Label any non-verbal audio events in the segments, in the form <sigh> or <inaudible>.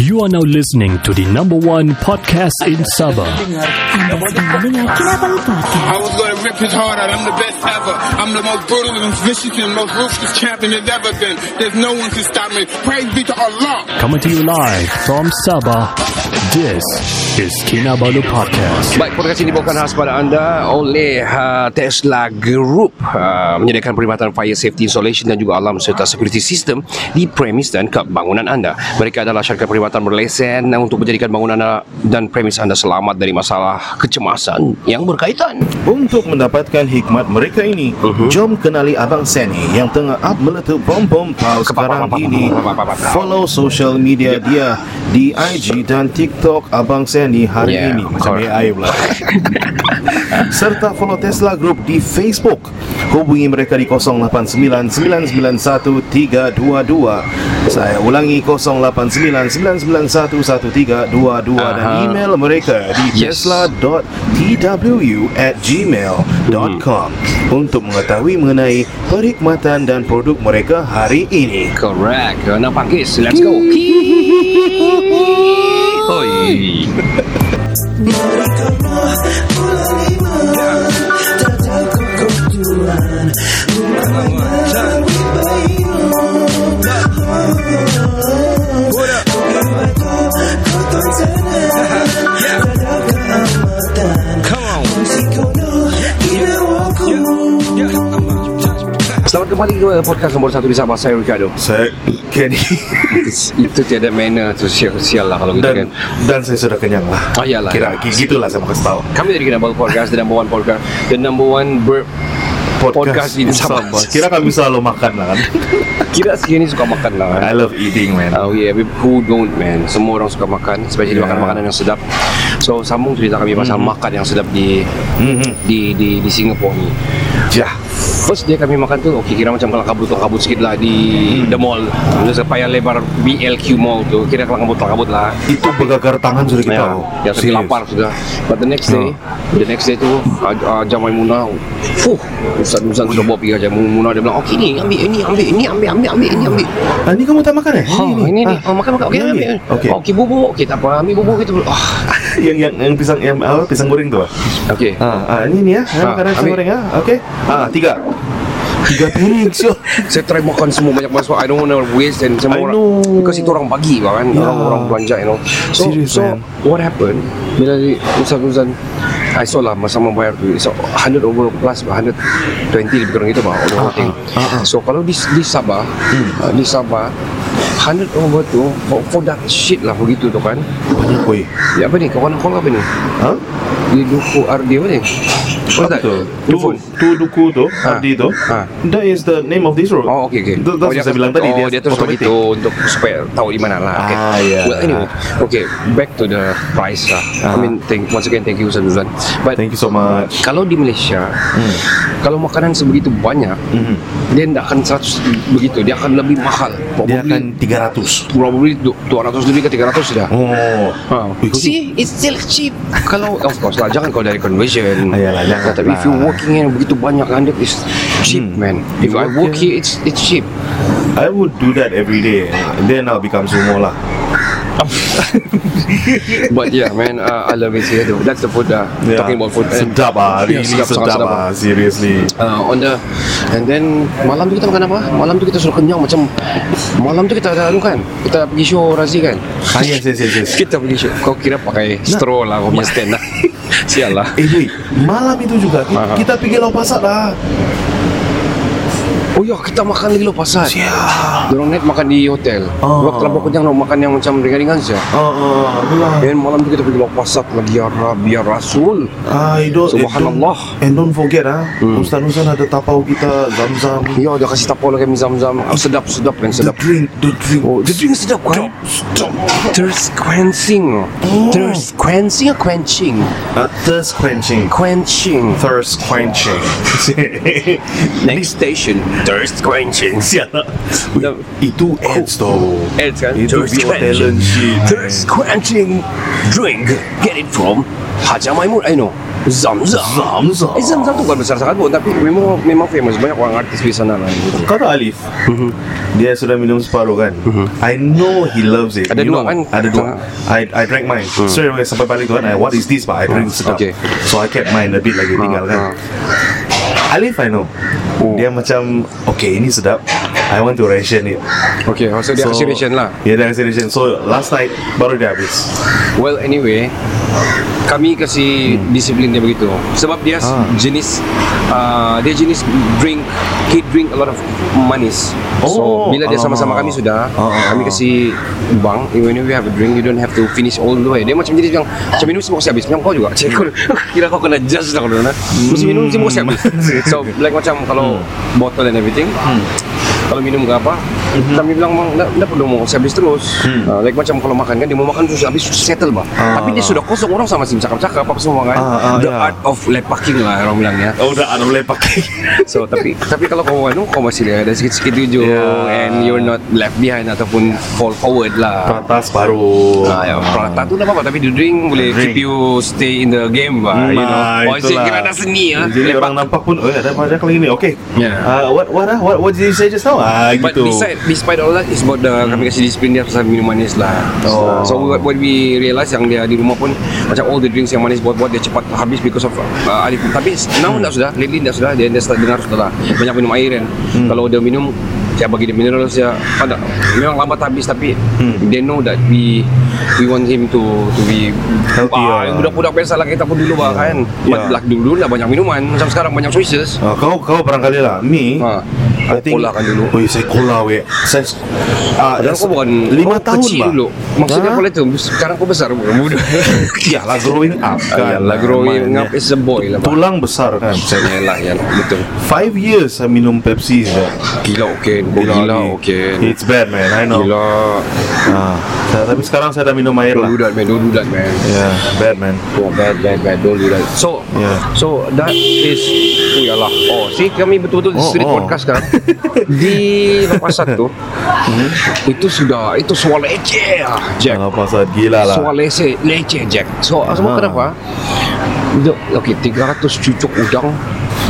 You are now listening to the number one podcast in Sabah. Anda sedang mendengar Kinabalu Podcast. I was gonna rip his heart out. I'm the best ever. I'm the most brutal and vicious and most ruthless champion there's ever been. There's no one to stop me. Praise be to Allah. Coming to you live from Sabah. This is Kinabalu Podcast. Baik, podcast ini dibawakan khas pada anda oleh uh, Tesla Group uh, menyediakan perkhidmatan fire safety installation dan juga alarm serta security system di premis dan ke bangunan anda. Mereka adalah syarikat perkhidmatan berlesen untuk menjadikan bangunan anda dan premis anda selamat dari masalah kecemasan yang berkaitan. Untuk mendapatkan hikmat mereka ini, Mhm. jom kenali Abang Seni yang tengah up meletup bom-bom pau sekarang ini. Follow social media dia di IG dan TikTok Abang Seni hari Yeah, ini. Macam correct. AI pula. <laughs> Serta follow Tesla Group di Facebook. Hubungi mereka di 0899911322. Saya ulangi 0899911322 dan email mereka di Yes. tesla.tw at gmail.com untuk mengetahui mengenai perkhidmatan dan produk mereka hari ini. Correct. Nampak guys? Let's go. <laughs> Oi. Kembali ke podcast nombor satu di Sabah Saya Ricardo Saya Kenny Itu tiada manner tu sial-sial lah kalau kita kan dan dan saya sudah kenyang lah. Oh, iyalah. Kira gitulah saya kasih tahu. Kami dari Kinabalu Podcast The number one podcast The number one ber Podcast di Sabah. Kira kami selalu makan lah kan. <laughs> Kira sini suka makan lah kan I love eating man. Oh yeah, but who don't man Semua orang suka makan Especially Yeah. makan makanan yang sedap So sambung cerita kami pasal makan yang sedap di Mhm. di di di Singapore ni Jah. First dia kami makan tu Okay kira macam kalau kabut-kabut sikit lah Di Hmm. the mall Macam payah lebar BLQ mall tu Kira kalau kabut-kabut lah Itu bergagar tangan sudah kita Ya, tahu. tapi Serius. lapar sudah. But the next day, the next day tu uh, uh, Jam Maimunah, fuh, Ustaz-Ustaz sudah bawa pergi Jam Maimunah dia bilang, "Okey ni, ambil ini, ambil ini, ambil ambil ambil ini, ambil." Ah, ni kamu tak makan eh? Ha, ini ni. Ah. Oh, makan makan. Okey, Ini ambil. ambil. Okey. Okey, bubuk. Okey, tak apa. Ambil bubuk kita. Ah, <laughs> yang yang yang pisang yang apa pisang goreng tu ah. okey. Ah, ah ini ni ya. Ah, Ah, makanan pisang goreng ah. Okey. Ah, tiga. Tiga piring sio. Saya try makan semua banyak-banyak sebab I don't want to waste and semua I orang know. because itu orang bagi kan Yeah. orang orang belanja you know so Serious, so man. what happened bila di Ustaz-Ustaz I saw lah masa membayar tu so 100 over plus 120 lebih kurang gitu bah orang thing ah, ah. so kalau di di Sabah uh, di Sabah 100 over tu for, for that shit lah begitu tu kan Banyak kuih. ya, apa ni kawan kau apa ni Ha? di Duku Ardi apa ni That? tu? Tu, tu duku tu, Ah. Ardi tu. Ah. That is the name of this road. Oh, okay, okay. Itu, oh, that's saya bilang tadi oh, dia terus automatic. begitu untuk supaya tahu di mana lah. Okay. Ah, ya. Well, anyway, okay. Back to the price lah. I Ah. mean, thank, once again, thank you Ustaz Zuzan. But Thank you so much. kalau di Malaysia, kalau makanan sebegitu banyak, Mhm. dia tidak akan 100 begitu. Dia akan lebih mahal. Dia Probably, akan 300. probably du- 200 lebih ke 300 sudah. Oh. Ha. See, it's still cheap. kalau of course lah, jangan kau dari conversion. Ayalah, jangan Tapi if you lah. working in begitu banyak kan, it's cheap Hmm. man. If You I work here- here, it's it's cheap. I would do that every day. Then I'll become sumo lah. <laughs> But yeah, man, uh, I love it here. Though. That's the food. Uh, Talking about food. And, Sedap ah, Yeah, really sedap, sedap, sedap. ah, seriously. Uh, on the and then malam tu kita makan apa? Malam tu kita sudah kenyang macam malam tu kita ada anu kan? Kita pergi show Razi kan? Ah, yes, yes, yes, yes. Kita pergi show. Kau kira pakai straw lah kau punya stand lah. <laughs> Sial lah. Eh, wait, malam itu juga ki- Aha. kita pergi lau pasar lah. Oh ya, kita makan di Lo Pasar. Siap. Dorong net makan di hotel. Oh. Waktu terlalu kenyang nak makan yang macam ringan-ringan saja. Oh, oh, itulah. Dan malam tu kita pergi Lo Pasar lagi ya ya Rasul. Ah, don't, Subhanallah. And don't, and don't forget ah, Hmm. Ustaz-Ustaz ada tapau kita zam-zam. Ya, dia kasih tapau lagi zam-zam. Sedap, sedap kan, The sedap. drink, the drink. Oh, the drink sedap kan? Thirst quenching. Thirst quenching or quenching? Uh, thirst quenching. Quenching. Thirst quenching. <laughs> Next station, thirst quenching. Siapa? Itu ads oh. tau. Ads kan? Itu Thirst pure talent shit. Thirst quenching drink. Get it from Haja Maimun. I know. Zam-zam. Zam-zam. Eh Zam-zam tu bukan besar sangat pun tapi memang memang famous banyak orang artis di sana lah. Kau tahu Alif mhm. Dia sudah minum separuh kan mhm. I know he loves it Ada You dua know, kan? Ada dua. I I drank mine hmm. Straight away sampai balik tu kan I, What is this But I drink sedap okay. So I kept mine a bit lagi ah, tinggal kan ah. Alif I know. Dia macam Okay ini sedap. I want to ration it. Okay, so dia kasih ration lah. Ya dia kasih ration. So last night Baru dia habis. Well anyway kami kasih disiplin dia begitu. Sebab dia Ah. jenis uh, dia jenis drink he drink a lot of manis. So Oh, bila dia sama-sama kami sudah Ah, ah, kami kasih bang when you have a drink you don't have to finish all the way. Dia macam jenis yang macam minum semua kasi habis. Macam kau juga. Cik, kira kau kena judge lah kau dulu mesti minum semua kasi habis. So like macam kalau bottle and everything kalau minum ke apa kami bilang bang tak perlu mau habis terus Ah, like macam kalau makan kan dia mau makan terus habis settle bah Ah. tapi dia sudah kosong orang sama masih cakap-cakap apa semua kan Ah, ah, the ya. art of lepaking lah orang bilangnya Oh udah ada boleh pakai So tapi tapi kalau kau anu kau masih ada sikit-sikit tujuh Yeah. and you're not left behind ataupun fall forward lah. Atas baru Ah, ya, prata tu tak apa tapi the drink boleh Drink. keep you stay in the game bah, you know. Oh, itulah. kira ada seni ah. Jadi orang nampak pun Oh ada banyak lagi ni Okay Yeah. uh, what, what, ah? what, what did you say just now ah, But gitu. beside, despite all that is about the kami kasih disiplin dia pasal minum manis lah. Oh. So what, what we realize yang dia di rumah pun macam all the drinks yang manis buat-buat dia cepat habis because of uh, Alif. Tapi now Hmm. tak sudah, lately tak sudah. Dia dia start dengar sudah lah. Banyak minum air kan. Hmm. Kalau dia minum saya bagi dia mineral saya ada memang lambat habis tapi Hmm. they know that we we want him to to be Healthy ah, lah. budak-budak biasa lah kita pun dulu bah kan Yeah. yeah. dulu lah banyak minuman macam sekarang banyak choices Ah, kau kau barangkali lah Me Ha. I Kau cola kan dulu. Oh saya cola weh Saya ah, Padahal kau bukan Lima kau tahun kecil bah. dulu. Maksudnya Ha? kau itu sekarang kau besar bukan <laughs> muda. Iyalah growing up kan Yalah growing namanya. up is a boy lah. Tulang besar kan saya Yalah yalah betul. Five years saya minum Pepsi. Gila okey, gila okey. It's bad man I know Gila. ah, saya- Tapi sekarang saya dah minum air Don't lah do that man, don't do that man. Yeah bad man Oh, bad, bad, bad. Don't do that. So, Yeah. so that is, oh yalah. Oh, see kami betul-betul di Oh, street oh. podcast sekarang. <laughs> di Lepasat tu, itu sudah, itu soal leceh lah, Jack. Kalau pasal gila lah Soal leceh, leceh Jack. So, semua Ah. kenapa? Okay, 300 cucuk udang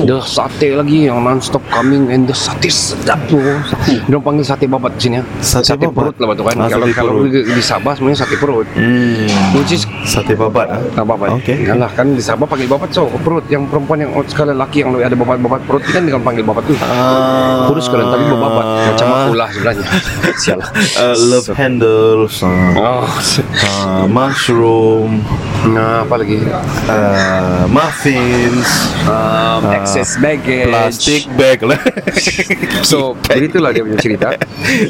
The sate lagi yang non-stop coming And the sate sedap tu. Dia orang panggil sate babat di sini ya. Sate babat? perut lah betul kan. Ah, Kalau sate kalau di, di Sabah sebenarnya sate perut. Hmm. Which is Sate babat ah. Tak apa-apa Okay. Yalah kan di Sabah panggil babat so perut Yang perempuan yang sekali lelaki yang ada babat-babat perut Kan dengan panggil babat tu. Ah. Kurus sekalian tapi berbabat. Macam aku lah sebenarnya. <laughs> Sial. Uh, love handles. Uh, Oh uh, Mushroom Nah apa lagi? Uh, Muffins um, Excess baggage. Plastic bag lah. <laughs> So begitulah dia punya cerita.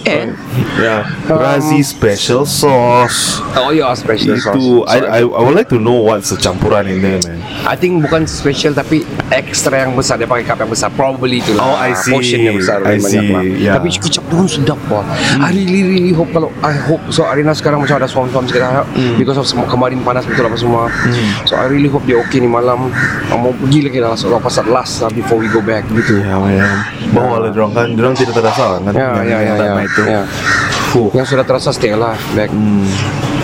And <laughs> yeah. Razi special sauce. Oh ya special sauce. Itu I, I, I would like to know What's the campuran in there man. I think bukan special tapi extra yang besar. Dia pakai cup yang besar. Probably itu lah. Oh, I see. portion yang besar. I see. lah. Yeah. tapi kicap tu pun sedap lah I really really hope kalau I hope so Arina sekarang macam ada suam-suam sikit harap because of kemarin panas betul apa semua. So I really hope dia okay ni malam. Mau pergi lagi lah so pasal last lah before we go back gitu. Ya man Bawa lah diorang. Kan Diorang tidak terasa kan? Ya, ya, ya, ya, ya. Yang sudah terasa stay lah back. Hmm.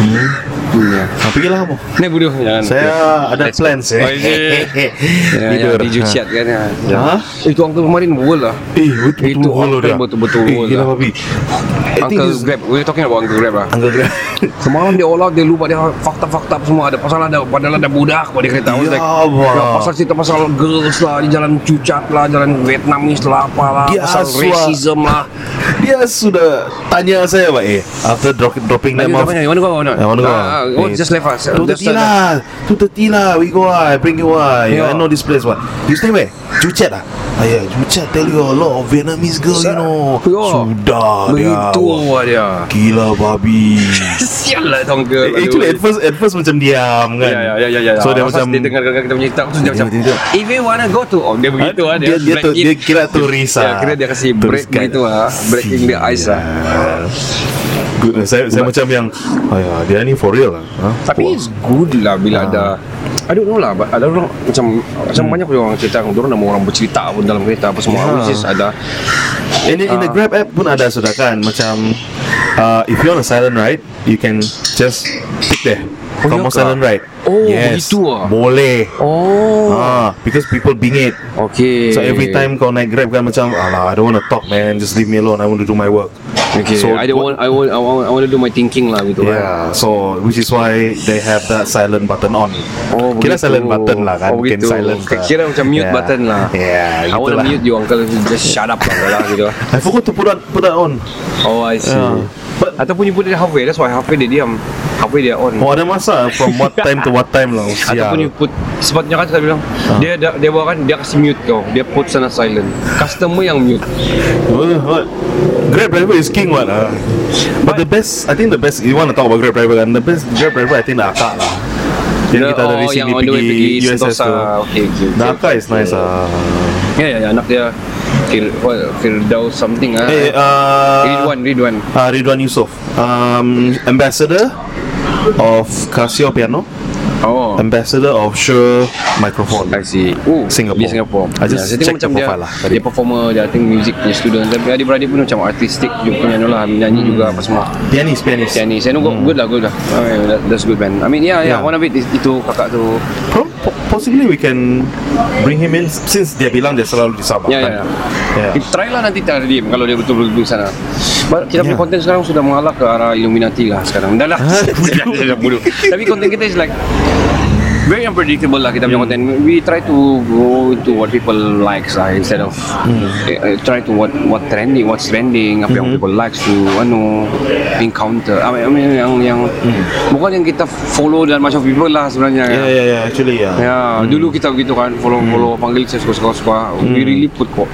hmm. Ya. Nah, pergilah kamu Ni bodoh jangan Saya ada Let's go. plans eh Oh, is it? Ya, ya, Tidur. di Jusiat kan ya. Hah? Itu uncle kemarin bual lah. Eh betul Itu uncle betul-betul Eh gila lah. babi I think Uncle Grab, we're talking about Uncle Grab lah. Uncle Grab Semalam dia all out, dia lupa dia fakta-fakta apa semua ada pasal ada padahal ada budak dia kereta. Ya, like, Allah. ya, pasal cerita pasal girls lah di jalan cucat lah, jalan Vietnamese lah apalah, Dia pasal aswa. racism lah. <laughs> Dia sudah tanya saya Pak eh After drop, dropping them off go or not? I wanna go. Ah, oh, Eh, just left us. Uh, lah thirty lah We go lah I bring you lah Yeah. I know this place what You stay where? Juchat lah Ah yeah Juchat tell you a lot of Vietnamese girl you know Yeah. Sudah dia Begitu Wah, lah dia. Gila babi <laughs> Sial lah tu uncle. Eh, Actually at first At first macam diam kan Ya, ya, ya, ya, ya. So dia macam dia dengar kita punya terus dia macam, Dia- dia- if you wanna go to, oh dia begitu lah dia, dia, tu, dia it. kira turis Ya, lah kira dia kasih break begitu lah, breaking the ice lah. Good. Saya, saya macam yang ya, Dia ni for real lah. Ha? Tapi it's good lah bila ada I don't know lah but Ada orang macam Macam banyak orang cerita Orang nama orang bercerita pun dalam kereta apa semua Ya. Which is ada. In, in the Grab app pun ada sudah kan Macam uh, If you on a silent ride You can just Tick there Oh, Kamu silent ride. Oh, begitu ah? Boleh. Oh. Ah, because people bingit. Okay. So every time kau naik Grab kan macam Alah I don't want to talk man Just leave me alone I want to do my work Okay. So, I don't want. I want. I want. I want to do my thinking lah gitu. kan. Yeah So which is why They have that silent button on Oh, Kira begitu. silent button lah kan Oh, Bukan begitu. silent lah. Kira macam mute button lah. Yeah I want to mute you uncle. Just shut up lah lah gitu. <laughs> I forgot to put that, put that on Oh, I see. Yeah. But Ataupun you put it halfway. That's why halfway dia diam. Halfway dia on. Oh ada masa From what time to what time lah Ataupun you put Sepatutnya kan saya bilang Dia dia, dia bawa kan Dia kasih mute kau Dia put sana silent Customer yang mute What? what? Grab driver is king what ah. But, the best I think the best You want to talk about Grab driver kan The best Grab driver I think the Aka lah Yang Dia- kita dari oh, sini yang the way pergi pergi USS Sentosa. tu Okay, okay, The okay, Aka is nice ah. Ya ya ya Anak dia Fir, what, Firdaus something ah. Eh uh, Ridwan Ridwan uh, Ridwan Yusof um, Ambassador of Casio Piano Oh Ambassador of Shure Microphone I see. Oh, Singapore. Di Singapore. I just tengok check macam the dia, profile lah tadi. dia performer, dia I think music punya student. Tapi adik-beradik pun macam artistic juga punya no lah, menyanyi Hmm. juga apa semua. Pianist Pianist Pianis. Saya nunggu good lah, good lah. That, that's good man. I mean, yeah, yeah, Yeah. one of it is, itu kakak tu. Pro- po- Possibly we can Bring him in Since dia bilang Dia selalu di Sabah Ya, ya, kan? ya. Yeah. Kita try lah nanti cari dia kalau dia betul-betul di sana. But kita punya Yeah. konten sekarang sudah mengalah ke arah Illuminati lah sekarang. Dah lah. <laughs> <laughs> Tapi konten kita is like very unpredictable lah kita punya Hmm. konten. We try to go into what people likes lah instead of Hmm. uh, try to what what trending, what's trending, apa yang people likes to ano encounter. I mean, I mean yang yang bukan yang kita follow dan macam people lah sebenarnya. Hmm. Yeah, yeah, yeah. Actually, yeah. Ya, dulu kita begitu kan, follow-follow panggil saya suka-suka. We really put ko-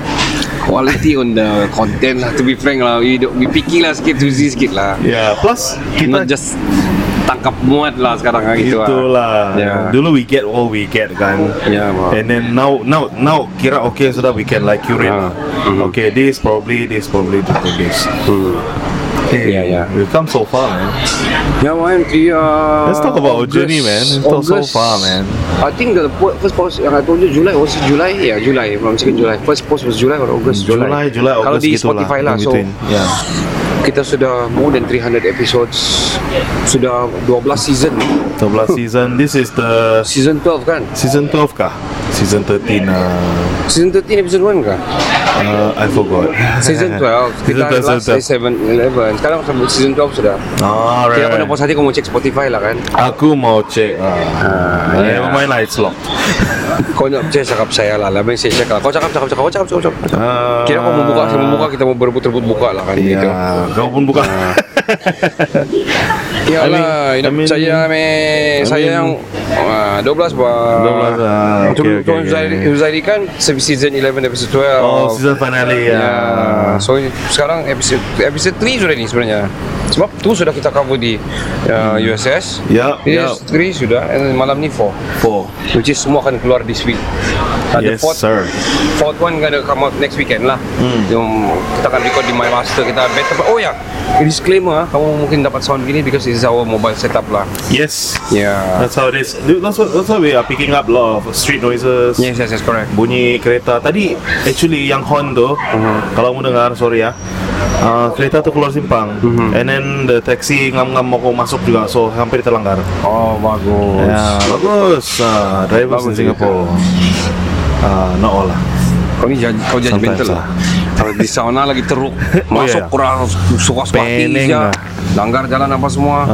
quality on the content lah. To be frank lah, we, we picky lah sikit, choosy sikit lah. Yeah. Plus Not kita just tangkap muat lah sekarang lah gitu Itulah. Ya. Dulu we get all we get kan. Bang. And then now now now kira okay sudah we can like curate. Ah. Mhm. Okay, this probably this probably this this. Hey, Yeah, yeah. We've come so far, man. Ya, man. Yeah, Let's talk about our journey, man. Come so far, man. I think the first post yang I told you July was it July? Yeah, July. From second July. First post was July or August? July, July, Kalau August di gitu Spotify lah. lah. So, yeah. Kita sudah more than 300 episodes. Sudah 12 season. 12 <laughs> season. This is the Season 12 kan? season 12 kah? Season 13 uh, Season 13 episode 1 kah? uh, I forgot. <laughs> Season 12 Season Kita 12, last season 7, 11 Sekarang sampai season 12 sudah 12. Ah, right. Kira dah right. puas hati kau mau cek Spotify lah kan Aku mau cek. Ah, yeah. Never mind lah, it's locked. <laughs> Kau nak cek cakap saya lah Lebih saya cakap Kau cakap cakap cakap Kau cakap cakap cakap Ah, Kira kau mau buka Saya buka Kita mau berebut-rebut buka lah kan gitu Ya, kau pun buka. <laughs> Ya I mean- lah I mean- Saya me Saya yang ah, 12 bah 12 ah, Untuk okay, okay, Huzairi okay. Huzairi kan Season 11 episode 12 Oh, season finale ya. Ya, so sekarang episode episode 3 sudah ni sebenarnya. Sebab tu sudah kita cover di uh, USS. Ya, ya. Yes, 3 sudah and malam ni 4. Four. Which is semua akan keluar this week. Uh, the Yes, fourth, sir. fourth one gonna come out next weekend lah. Hmm. Yung kita akan record di My Master kita better. Oh ya, yeah. disclaimer ah, kamu mungkin dapat sound gini because this is our mobile setup lah. Yes. Yeah. That's how it is. Dude, That's what, that's why we are picking up lot of street noises. Yes, yes, yes, correct. Bunyi kereta. Tadi actually yang horn tu, Uh-huh. kalau kamu dengar, sorry ya. Uh, kereta tu keluar simpang Uh-huh. And then the taxi ngam-ngam mau masuk juga So hampir terlanggar Oh, bagus. Ya, bagus uh, Drivers in Bagus Singapore uh, Not all lah Kau ni jadi kau jadi Sometimes mental lah. Kalau di sana lagi teruk, <laughs> Oh, masuk iya. kurang suka lah. Langgar jalan apa semua.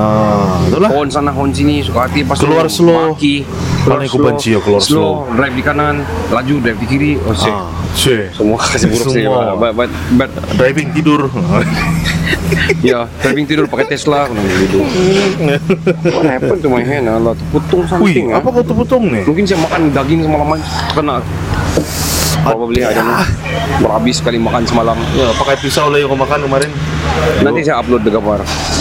Itulah Hon sana hon sini suka hati pas Keluar slow. maki. Paling aku benci ya keluar slow. drive di kanan, laju drive di kiri. Oh shit. ah, Semua kasih buruk sih. Semua. But, but, but Driving tidur <laughs> ya, driving tidur pakai Tesla tidur. What happened to my hand? Allah, terputung something. Wih, ah. apa kau terputung nih? Mungkin saya makan daging semalaman kena. Probably I don't know. Berhabis sekali makan semalam. Ya, pakai pisau lah yang kau makan kemarin Nanti saya upload the gambar.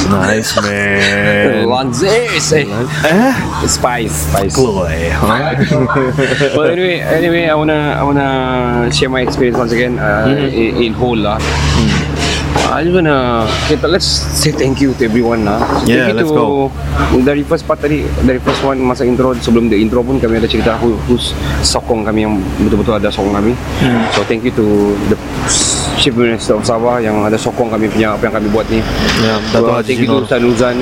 Nice man <laughs> Lanzes, eh. Eh? Spice, spice. Chloe <laughs> But anyway, anyway, I wanna, I wanna share my experience once again uh, in, in whole lah. I just wanna kita let's say thank you to everyone lah. Yeah, thank you let's to, Dari first part tadi, dari first one masa intro sebelum the intro pun kami ada cerita who, who's sokong kami yang betul-betul ada sokong kami. So thank you to the Chief Minister of Sabah yang ada sokong kami punya apa yang kami buat ni. Ya, So, Dato' thank you to. Ustaz Nuzan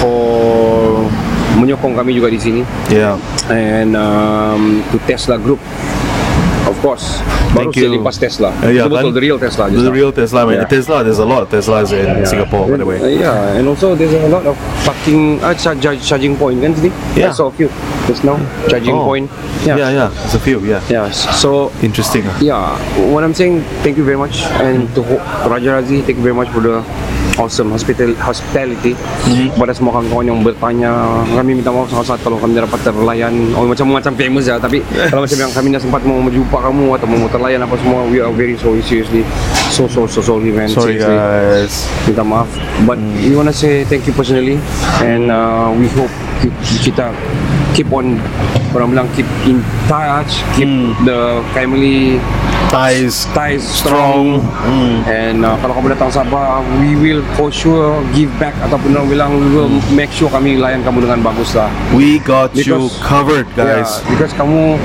for menyokong kami juga di sini Yeah. and um, to Tesla Group course baru Thank you. lepas Tesla Uh, yeah, betul kan? the real Tesla The now. real Tesla, man. Yeah. Tesla, there's a lot of Teslas in Singapore, by the way. Uh, yeah, and also there's a lot of fucking uh, charging point kan sini. Yeah. I saw a few just now charging Oh. point. Yeah, Yeah. yeah. There's a few, yeah. Yeah. So Interesting. ah. yeah, what I'm saying, thank you very much, and to Ho- Raja Razi, thank you very much for the awesome hospital hospitality Mm-hmm. kepada semua kawan-kawan yang bertanya kami minta maaf sangat-sangat kalau kami dapat terlayan oh, macam macam famous ya tapi <laughs> kalau macam yang kami tidak sempat mau menjumpa kamu atau mau terlayan apa semua we are very sorry seriously so so so sorry man Sorry, seriously guys. minta maaf but we wanna say thank you personally and uh, we hope ki- kita keep on orang bilang keep in touch keep the family Ties. ties strong. and uh, kalau kamu datang Sabah we will for sure give back. Ataupun orang bilang we will make sure kami layan kamu dengan bagus lah. We got you Because- covered, guys. yeah, because kamu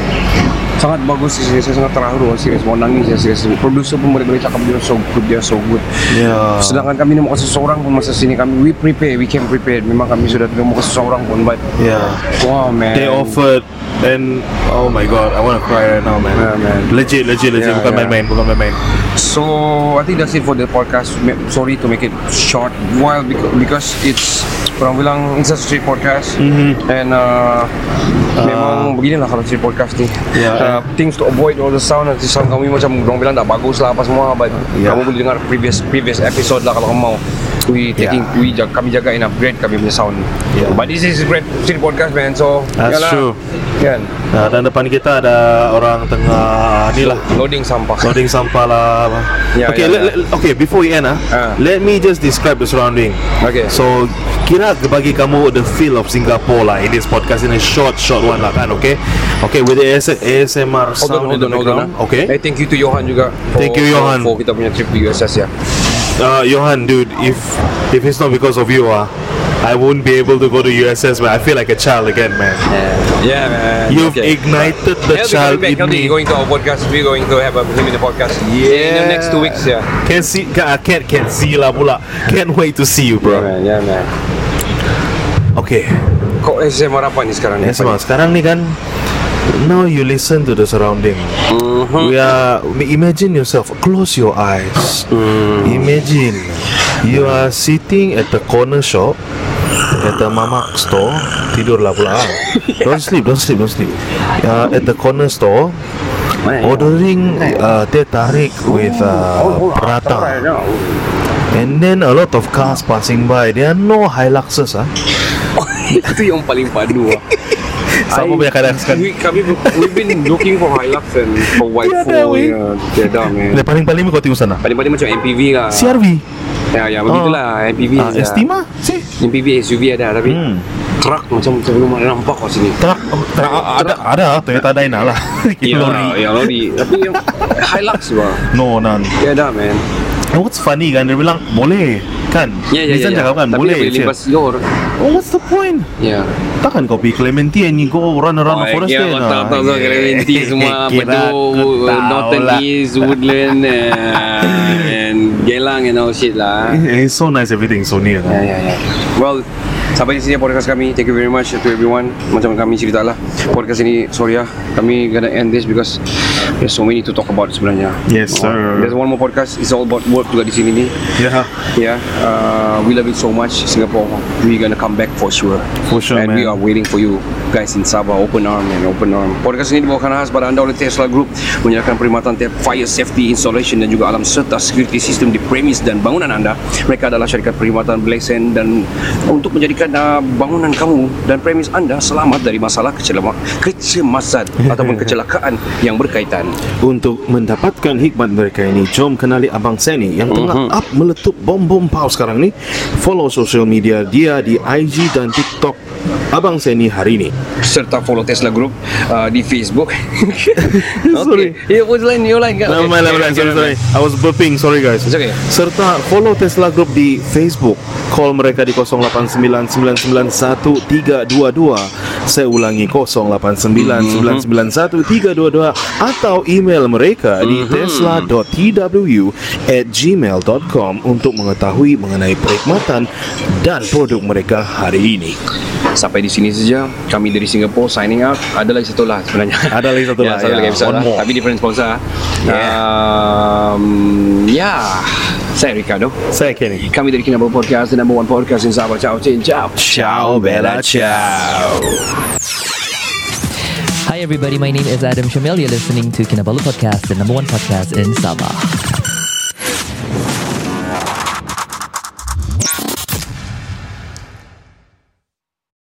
sangat bagus sih saya sangat terharu serius mau nangis ya serius producer pun mereka cakap dia so good dia so good Yeah. Sedangkan kami ni mau kasih seorang pun masa sini kami we prepare, we came prepared. Memang kami sudah tidak mau kasih seorang pun but Yeah. wow man. They offered and oh my god, I want to cry right now, man. Yeah, man. Legit, legit, legit. Yeah, bukan yeah. main-main, bukan main-main. So I think that's it for the podcast. Sorry to make it short, while because it's orang bilang a street podcast and uh, memang beginilah kalau street podcast ni. Yeah, uh, things to avoid all the sound nanti sound kami macam orang bilang tak bagus lah apa semua but Yeah. kamu boleh dengar previous previous episode lah kalau kamu mau. We taking Yeah. we jag- kami jagain upgrade kami punya sound. Yeah. But this is great street podcast man so That's yalah, true. Kan Nah, dan depan kita ada orang tengah ni lah loading sampah. loading sampah lah. Yeah, okay, yeah, let, yeah. let- okay. Before we end ah, Ah. let me just describe the surrounding. Okay. So kira bagi kamu the feel of Singapore lah in this podcast in a short short one lah kan, okay? Okay, with the AS- ASMR Hold on, sound in hold on, hold on. Okay. Eh, thank you to Johan juga. For, Thank you, Johan. For, kita punya trip to USS ya. Uh, Johan, dude, if if it's not because of you, ah, I won't be able to go to USS, man. I feel like a child again, man. Yeah, man. You've ignited the He'll child in He'll me. going to our podcast. We're going to have a, him in the podcast. In the next two weeks, yeah. Can't see, can't, can't see lah pula. Can't wait to see you, Yeah, bro. man. Yeah, man. Okay, Kok SMA apa nih sekarang? semua. Sekarang ni kan, now you listen to the surrounding. Mm-hmm. We are, imagine yourself. Close your eyes. Mm. Imagine you are sitting at the corner shop at the mamak store. Tidurlah pula. ah. <laughs> Don't sleep, don't sleep, don't sleep. Uh, at the corner store, ordering uh, teh tarik with uh, prata. And then a lot of cars passing by. There are no Hiluxes ah. <laughs> Itu yang paling padu. ah. <laughs> Sama I- punya Hilux kan? We, kami we've been looking for Hilux and for white Tiada, four. weh. Yeah, tiada, man. Yang paling-paling kau tengok sana. Paling-paling macam MPV lah. CRV. Ya, ya begitulah MPV. Ah, ya. Estima sih. MPV SUV ada tapi Hmm. truk macam macam belum ada nampak kok sini. Truk, oh, truk ada ada Toyota Dyna lah. <laughs> Lori. ya lori. Tapi yang Hilux bah. No, none. Tiada, man. And what's funny kan dia bilang boleh kan? Ya, ya, Nizam ya. cakap kan Tapi boleh. je. limbas lor. Oh, what's the point? Ya. Takkan kau pergi Clementi and you go run around the forest <laughs> kira there kau tahu tahu tahu Clementi semua tahu Northern lah. East Woodland uh, <laughs> and Gelang and all shit lah. It's so nice everything so near. Ya ya ya. Well, sampai di sini podcast kami. Thank you very much to everyone. Macam kami cerita lah. Podcast ini sorry ya, kami gonna end this because there's so many to talk about sebenarnya. Yes, sir. There's one more podcast. It's all about work juga di sini nih. Yeah. Yeah, uh, we love it so much Singapore. We gonna come back for sure. For sure, And man. we are waiting for you guys in Sabah. Open arm and open arm. Podcast ini dibawakan khas pada anda oleh Tesla Group menyerahkan perkhidmatan fire safety installation dan juga alam serta security system di premis dan bangunan anda. Mereka adalah syarikat perkhidmatan Blazen dan untuk menjadikan uh, bangunan kamu dan premis anda selamat dari masalah kecelama, kecemasan <laughs> ataupun kecelakaan yang berkaitan. Untuk mendapatkan hikmat mereka ini, jom kenali Abang Seni yang tengah up meletup bom-bom pau sekarang ni. Follow social media dia di IG dan TikTok Abang Seni hari ini. serta follow Tesla Group uh, di Facebook. <laughs> Sorry. Okay. Ya, what's line? Your line mind, never mind. Sorry, sorry. I was burping. Sorry, guys. It's okay. Serta follow Tesla Group di Facebook. Call mereka di 0899911322. Saya ulangi 0899911322 atau email mereka di tesla.tw at gmail.com untuk mengetahui mengenai perkhidmatan dan produk mereka hari ini. Sampai di sini saja. Kami dari Singapore signing out. Ada lagi satu lah sebenarnya. Ada lagi satu <laughs> ya, lah, Satu ya. lagi episode One lah. Tapi different sponsor. Yeah. Um, ya, saya Ricardo. Saya Kenny. Kami dari Kinabalu Podcast, the number one podcast in Sabah. Ciao, cin, ciao. Ciao, Bella, ciao. Hi everybody, my name is Adam Shamil. You're listening to Kinabalu Podcast, the number one podcast in Sabah.